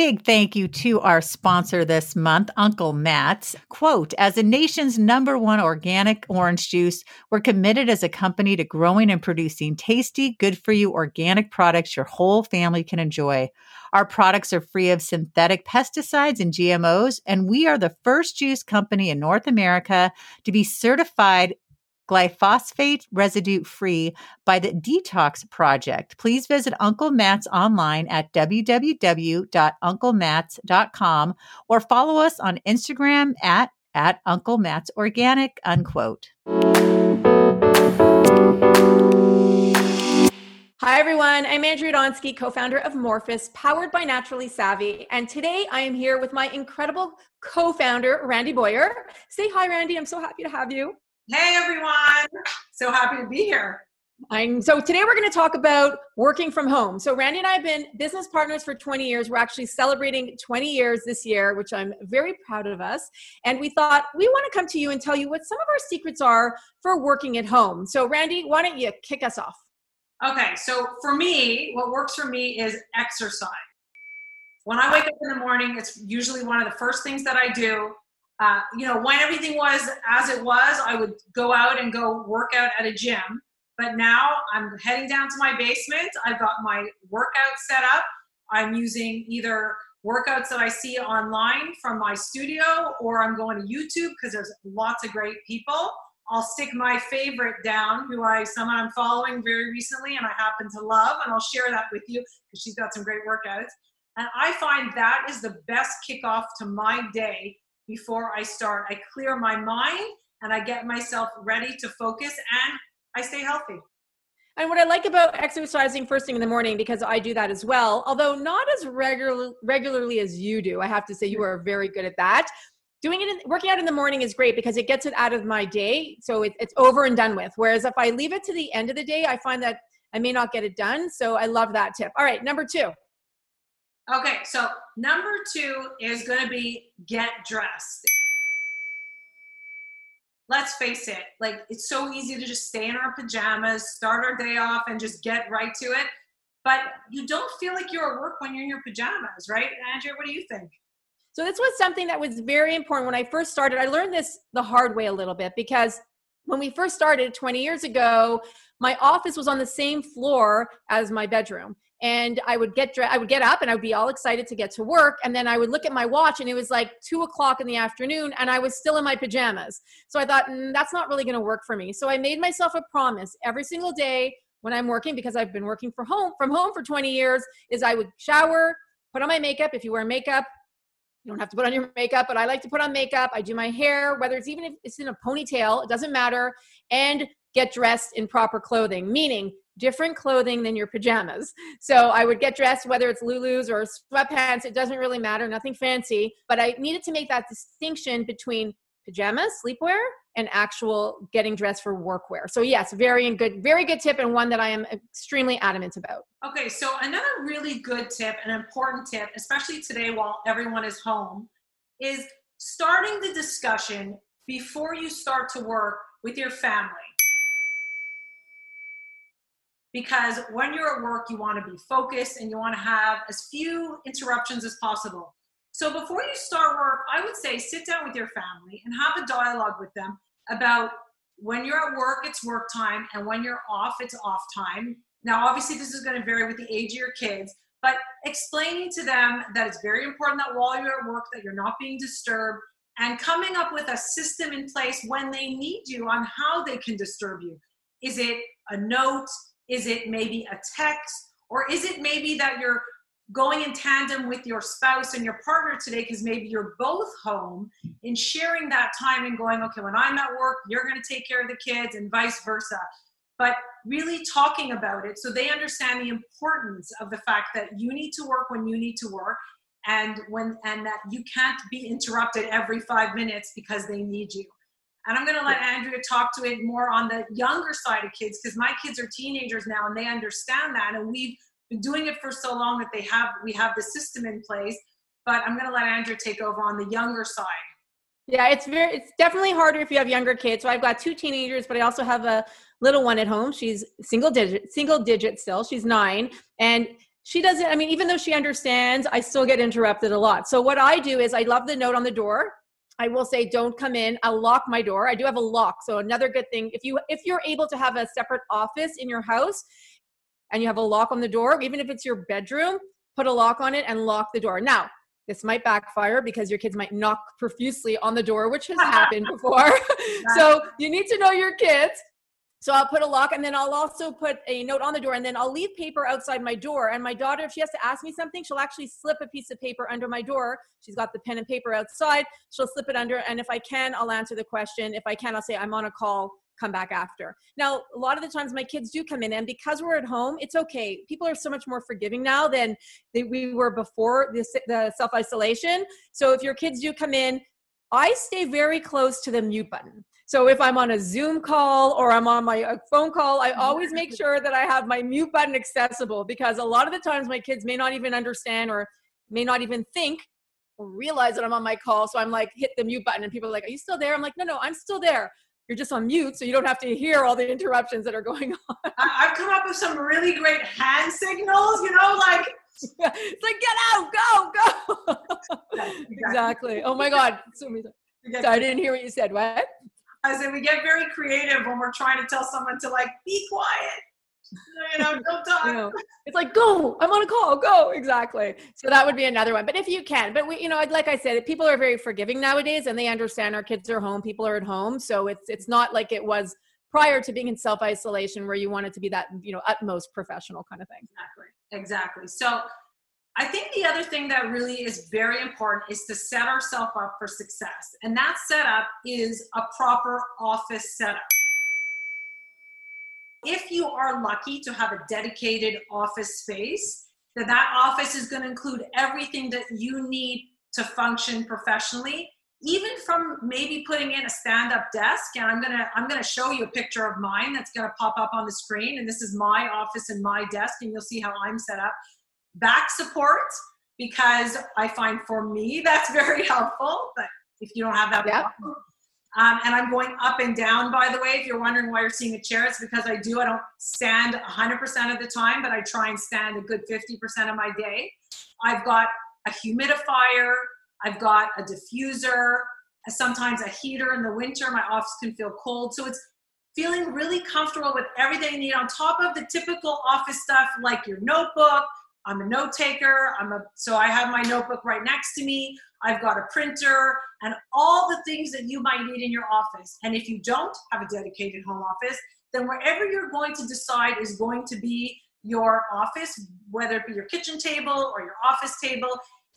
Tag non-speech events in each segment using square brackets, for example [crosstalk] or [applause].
big thank you to our sponsor this month, Uncle Matt's. Quote, as the nation's number one organic orange juice, we're committed as a company to growing and producing tasty, good for you organic products your whole family can enjoy. Our products are free of synthetic pesticides and GMOs, and we are the first juice company in North America to be certified glyphosate residue free by the Detox Project. Please visit Uncle Matt's online at www.unclematts.com or follow us on Instagram at, at Uncle Matt's Organic, unquote. Hi, everyone. I'm Andrea Donsky, co founder of Morphus, powered by Naturally Savvy. And today I am here with my incredible co founder, Randy Boyer. Say hi, Randy. I'm so happy to have you. Hey everyone. So happy to be here. I'm, so today we're going to talk about working from home. So Randy and I have been business partners for 20 years. We're actually celebrating 20 years this year, which I'm very proud of us. And we thought we want to come to you and tell you what some of our secrets are for working at home. So Randy, why don't you kick us off? Okay, so for me, what works for me is exercise. When I wake up in the morning, it's usually one of the first things that I do. Uh, you know, when everything was as it was, I would go out and go work out at a gym. But now I'm heading down to my basement. I've got my workout set up. I'm using either workouts that I see online from my studio or I'm going to YouTube because there's lots of great people. I'll stick my favorite down, who I someone I'm following very recently and I happen to love, and I'll share that with you because she's got some great workouts. And I find that is the best kickoff to my day before I start. I clear my mind and I get myself ready to focus and I stay healthy. And what I like about exercising first thing in the morning, because I do that as well, although not as regular, regularly as you do, I have to say you are very good at that. Doing it, in, working out in the morning is great because it gets it out of my day, so it, it's over and done with. Whereas if I leave it to the end of the day, I find that I may not get it done. So I love that tip. All right, number two. Okay, so number two is going to be get dressed. Let's face it, like it's so easy to just stay in our pajamas, start our day off, and just get right to it. But you don't feel like you're at work when you're in your pajamas, right? Andrea, what do you think? So this was something that was very important when I first started. I learned this the hard way a little bit because when we first started 20 years ago, my office was on the same floor as my bedroom and I would get dressed. I would get up and I would be all excited to get to work, and then I would look at my watch and it was like two o'clock in the afternoon, and I was still in my pajamas. So I thought mm, that's not really going to work for me. So I made myself a promise every single day when I'm working because I've been working for home from home for 20 years is I would shower, put on my makeup. If you wear makeup, you don't have to put on your makeup, but I like to put on makeup. I do my hair, whether it's even if it's in a ponytail, it doesn't matter, and get dressed in proper clothing, meaning different clothing than your pajamas. So I would get dressed, whether it's Lulu's or sweatpants, it doesn't really matter, nothing fancy. But I needed to make that distinction between pajamas, sleepwear, and actual getting dressed for workwear. So yes, very good, very good tip, and one that I am extremely adamant about. Okay, so another really good tip, an important tip, especially today while everyone is home, is starting the discussion before you start to work with your family because when you're at work, you want to be focused and you want to have as few interruptions as possible. So before you start work, I would say sit down with your family and have a dialogue with them about when you're at work, it's work time, and when you're off, it's off time. Now, obviously, this is going to vary with the age of your kids, but explaining to them that it's very important that while you're at work, that you're not being disturbed, and coming up with a system in place when they need you on how they can disturb you. Is it a note? Is it maybe a text? Or is it maybe that you're going in tandem with your spouse and your partner today because maybe you're both home and sharing that time and going, okay, when I'm at work, you're going to take care of the kids and vice versa. But really talking about it so they understand the importance of the fact that you need to work when you need to work and when and that you can't be interrupted every five minutes because they need you and I'm going to let Andrea talk to it more on the younger side of kids because my kids are teenagers now and they understand that. And we've been doing it for so long that they have we have the system in place. But I'm going to let Andrea take over on the younger side. Yeah, it's very it's definitely harder if you have younger kids. So I've got two teenagers, but I also have a little one at home. She's single digit, single digit still. She's nine, and she doesn't i mean even though she understands i still get interrupted a lot so what i do is i love the note on the door i will say don't come in. I'll lock my door. I do have a lock. So another good thing if you if you're able to have a separate office in your house and you have a lock on the door even if it's your bedroom put a lock on it and lock the door. Now this might backfire because your kids might knock profusely on the door which has [laughs] happened before. [laughs] So you need to know your kids so I'll put a lock and then I'll also put a note on the door and then I'll leave paper outside my door. And my daughter, if she has to ask me something, she'll actually slip a piece of paper under my door. She's got the pen and paper outside. She'll slip it under. And if I can, I'll answer the question. If I can, I'll say, I'm on a call, come back after. Now, a lot of the times my kids do come in and because we're at home, it's okay. People are so much more forgiving now than we were before the, the self isolation. So if your kids do come in, I stay very close to the mute button. So if I'm on a Zoom call or I'm on my uh, phone call, I mm-hmm. always make sure that I have my mute button accessible because a lot of the times my kids may not even understand or may not even think or realize that I'm on my call. So I'm like, hit the mute button, and people are like, Are you still there? I'm like, No, no, I'm still there. You're just on mute, so you don't have to hear all the interruptions that are going [laughs] on. I've come up with some really great hand signals, you know, like [laughs] it's like get out, go, go. [laughs] exactly. exactly. Oh my God. So I didn't hear what you said. What? I said we get very creative when we're trying to tell someone to like be quiet. You know, don't [laughs] talk. You know, it's like go. I'm on a call. Go exactly. So that would be another one. But if you can, but we, you know, like I said, people are very forgiving nowadays, and they understand our kids are home. People are at home, so it's it's not like it was prior to being in self isolation where you wanted to be that you know utmost professional kind of thing. Exactly. Exactly. So I think the other thing that really is very important is to set ourselves up for success. And that setup is a proper office setup. If you are lucky to have a dedicated office space, then that office is going to include everything that you need to function professionally even from maybe putting in a stand-up desk and i'm gonna i'm gonna show you a picture of mine that's gonna pop up on the screen and this is my office and my desk and you'll see how i'm set up back support because I find for me that's very [laughs] helpful. But if you don't have that, yep. um, and I'm going up and down, by the way, if you're wondering why you're seeing a chair, it's because I do. I don't stand 100% of the time, but I try and stand a good 50% of my day. I've got a humidifier, I've got a diffuser, sometimes a heater in the winter. My office can feel cold. So it's feeling really comfortable with everything you need on top of the typical office stuff like your notebook, I'm a note taker. I'm a so I have my notebook right next to me. I've got a printer and all the things that you might need in your office. And if you don't have a dedicated home office, then wherever you're going to decide is going to be your office, whether it be your kitchen table or your office table,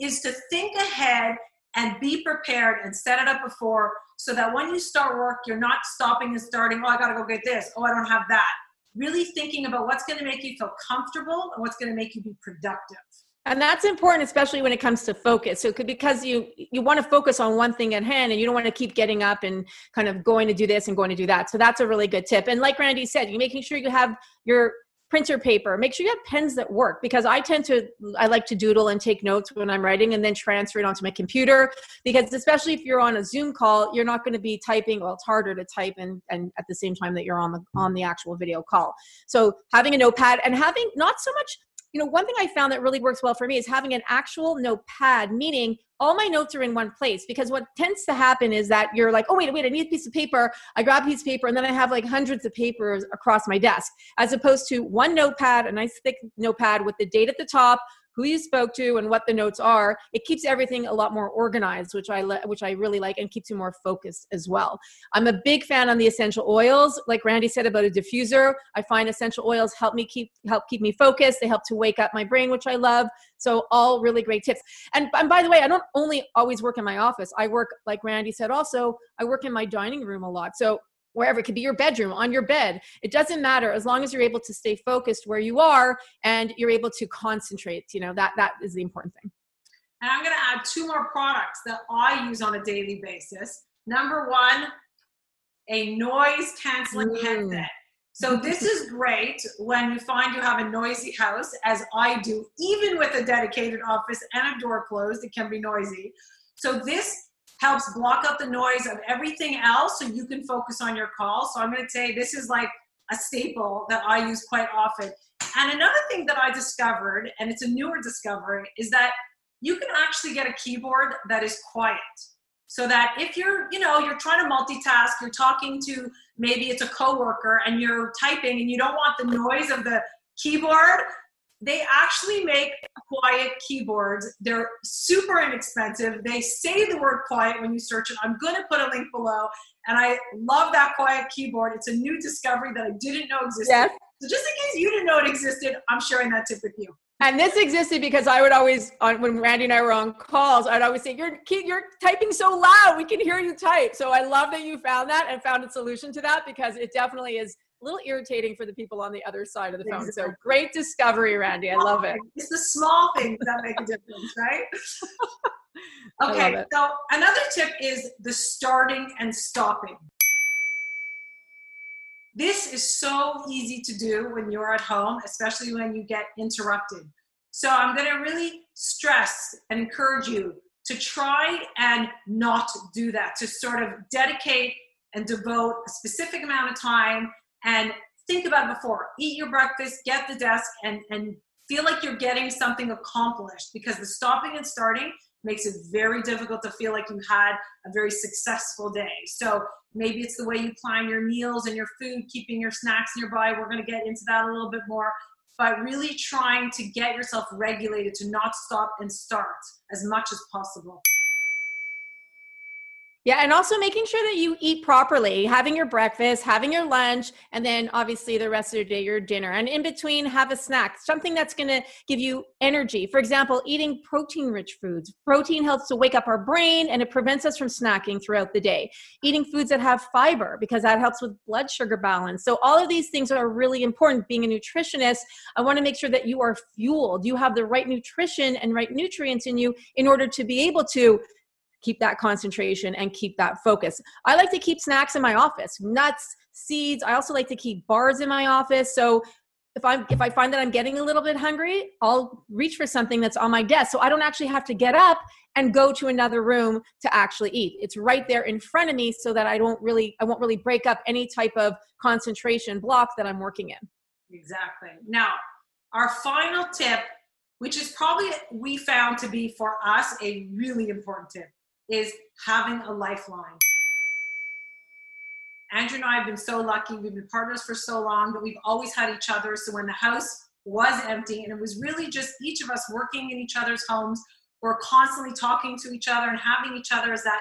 is to think ahead and be prepared and set it up before so that when you start work, you're not stopping and starting, oh, I gotta go get this, oh, I don't have that really thinking about what's going to make you feel comfortable and what's going to make you be productive. And that's important especially when it comes to focus. So because you you want to focus on one thing at hand and you don't want to keep getting up and kind of going to do this and going to do that. So that's a really good tip. And like randy said you're making sure you have your printer paper. Make sure you have pens that work because i tend to i like to doodle and take notes when i'm writing and then transfer it onto my computer because especially if you're on a zoom call you're not going to be typing well it's harder to type and and at the same time that you're on the on the actual video call. So having a notepad and having not so much you know, one thing I found that really works well for me is having an actual notepad, meaning all my notes are in one place. Because what tends to happen is that you're like, oh, wait, wait, I need a piece of paper. I grab a piece of paper, and then I have like hundreds of papers across my desk, as opposed to one notepad, a nice thick notepad with the date at the top, who you spoke to and what the notes are it keeps everything a lot more organized which i le- which i really like and keeps you more focused as well. I'm a big fan on the essential oils. Like randy said about a diffuser i find essential oils help me keep help keep me focused. They help to wake up my brain which i love. So all really great tips. And, and by the way i don't only always work in my office. I work like randy said also i work in my dining room a lot. So wherever it could be your bedroom on your bed. It doesn't matter as long as you're able to stay focused where you are and you're able to concentrate you know that that is the important thing. And i'm going to add two more products that i use on a daily basis. Number one a noise canceling mm. headset so this is [laughs] great when you find you have a noisy house as i do even with a dedicated office and a door closed it can be noisy. So this helps block out the noise of everything else so you can focus on your call. So I'm going to say this is like a staple that I use quite often. And another thing that I discovered, and it's a newer discovery, is that you can actually get a keyboard that is quiet. So that if you're, you know, you're trying to multitask, you're talking to maybe it's a coworker and you're typing and you don't want the noise of the keyboard, they actually make quiet keyboards. They're super inexpensive. They say the word quiet when you search it. I'm going to put a link below. And I love that quiet keyboard. It's a new discovery that I didn't know existed. Yes. So just in case you didn't know it existed, I'm sharing that tip with you. And this existed because I would always, when Randy and I were on calls, I'd always say, "You're you're typing so loud, we can hear you type." So I love that you found that and found a solution to that because it definitely is a little irritating for the people on the other side of the phone. So great discovery, Randy. I love it. It's the small things that make a difference, right? [laughs] okay, so another tip is the starting and stopping. This is so easy to do when you're at home, especially when you get interrupted. So I'm going to really stress and encourage you to try and not do that, to sort of dedicate and devote a specific amount of time and think about it before. Eat your breakfast, get the desk, and, and feel like you're getting something accomplished because the stopping and starting makes it very difficult to feel like you had a very successful day. So maybe it's the way you plan your meals and your food, keeping your snacks nearby. We're going to get into that a little bit more. But really trying to get yourself regulated to not stop and start as much as possible. Yeah, and also making sure that you eat properly, having your breakfast, having your lunch, and then obviously the rest of the day your dinner. And in between, have a snack, something that's to give you energy. For example, eating protein rich foods. Protein helps to wake up our brain and it prevents us from snacking throughout the day. Eating foods that have fiber because that helps with blood sugar balance. So, all of these things are really important. Being a nutritionist, I want to make sure that you are fueled, you have the right nutrition and right nutrients in you in order to be able to keep that concentration and keep that focus. I like to keep snacks in my office, nuts, seeds. I also like to keep bars in my office. So if I'm if I find that I'm getting a little bit hungry, I'll reach for something that's on my desk. So I don't actually have to get up and go to another room to actually eat. It's right there in front of me so that I don't really I won't really break up any type of concentration block that I'm working in. Exactly. Now, our final tip, which is probably we found to be for us a really important tip, is having a lifeline. Andrea and I have been so lucky. We've been partners for so long that we've always had each other. So when the house was empty and it was really just each of us working in each other's homes, we're constantly talking to each other and having each other as that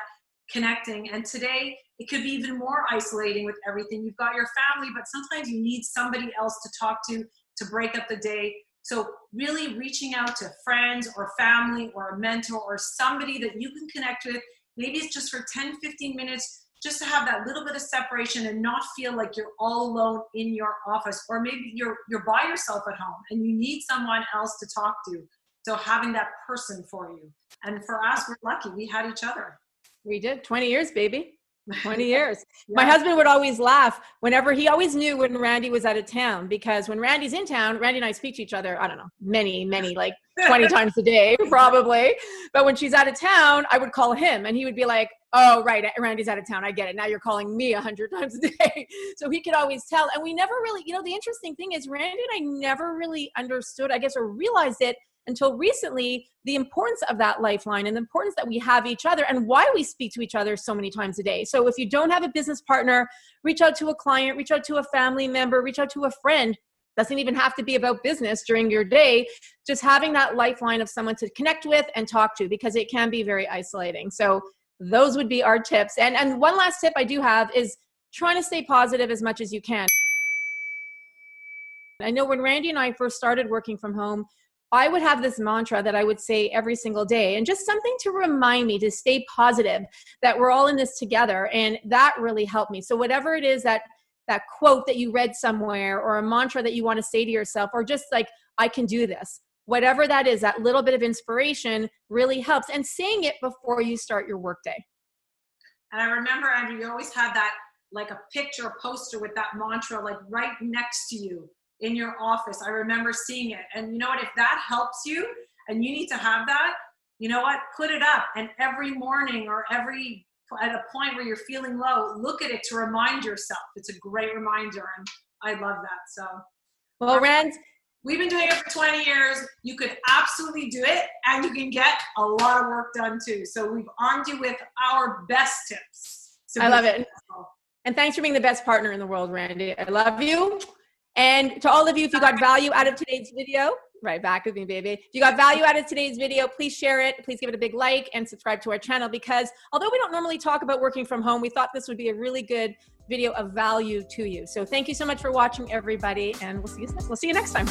connecting. And today it could be even more isolating with everything. You've got your family, but sometimes you need somebody else to talk to to break up the day. So, really reaching out to friends or family or a mentor or somebody that you can connect with, maybe it's just for 10, 15 minutes, just to have that little bit of separation and not feel like you're all alone in your office. Or maybe you're you're by yourself at home and you need someone else to talk to. So having that person for you. And for us we're lucky. We had each other. We did. 20 years baby 20 [laughs] years. yeah. My husband would always laugh whenever he always knew when Randy was out of town because when Randy's in town, Randy and I speak to each other, I don't know, many, many, like 20 [laughs] times a day, probably. But when she's out of town, I would call him and he would be like, Oh, right, Randy's out of town. I get it. Now you're calling me a hundred [laughs] times a day. so he could always tell. And we never really, you know, the interesting thing is Randy and I never really understood, I guess, or realized it until recently the importance of that lifeline and the importance that we have each other and why we speak to each other so many times a day. So if you don't have a business partner, reach out to a client, reach out to a family member, reach out to a friend. Doesn't even have to be about business during your day. Just having that lifeline of someone to connect with and talk to because it can be very isolating. So those would be our tips. And and one last tip I do have is trying to stay positive as much as you can. I know when Randy and I first started working from home, I would have this mantra that I would say every single day, and just something to remind me to stay positive that we're all in this together. And that really helped me. So, whatever it is that that quote that you read somewhere, or a mantra that you want to say to yourself, or just like, I can do this, whatever that is, that little bit of inspiration really helps. And saying it before you start your workday. And I remember, Andrea, you always had that like a picture, a poster with that mantra like right next to you in your office. I remember seeing it. And you know what? If that helps you and you need to have that, you know what? Put it up. And every morning or every at a point where you're feeling low, look at it to remind yourself. It's a great reminder. And I love that. So well, Rand, We've been doing it for 20 years. You could absolutely do it and you can get a lot of work done too. So we've armed you with our best tips. I love it. And thanks for being the best partner in the world, Randy. I love you. And to all of you, if you got value out of today's video, right back with me, baby. If you got value out of today's video, please share it. Please give it a big like and subscribe to our channel because although we don't normally talk about working from home, we thought this would be a really good video of value to you. So thank you so much for watching, everybody, and we'll see you, we'll see you next time.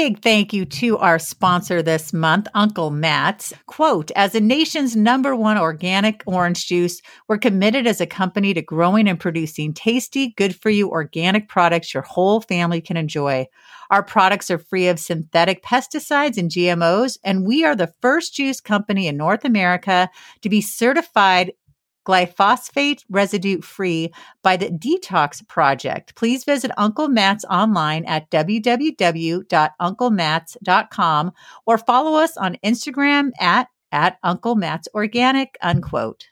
Big thank you to our sponsor this month, Uncle Matt's. Quote, as a nation's number one organic orange juice, we're committed as a company to growing and producing tasty, good for you organic products your whole family can enjoy. Our products are free of synthetic pesticides and GMOs, and we are the first juice company in North America to be certified glyphosate residue free by the Detox Project. Please visit Uncle Matt's online at www.unclematts.com or follow us on Instagram at, at Uncle Matt's Organic, unquote.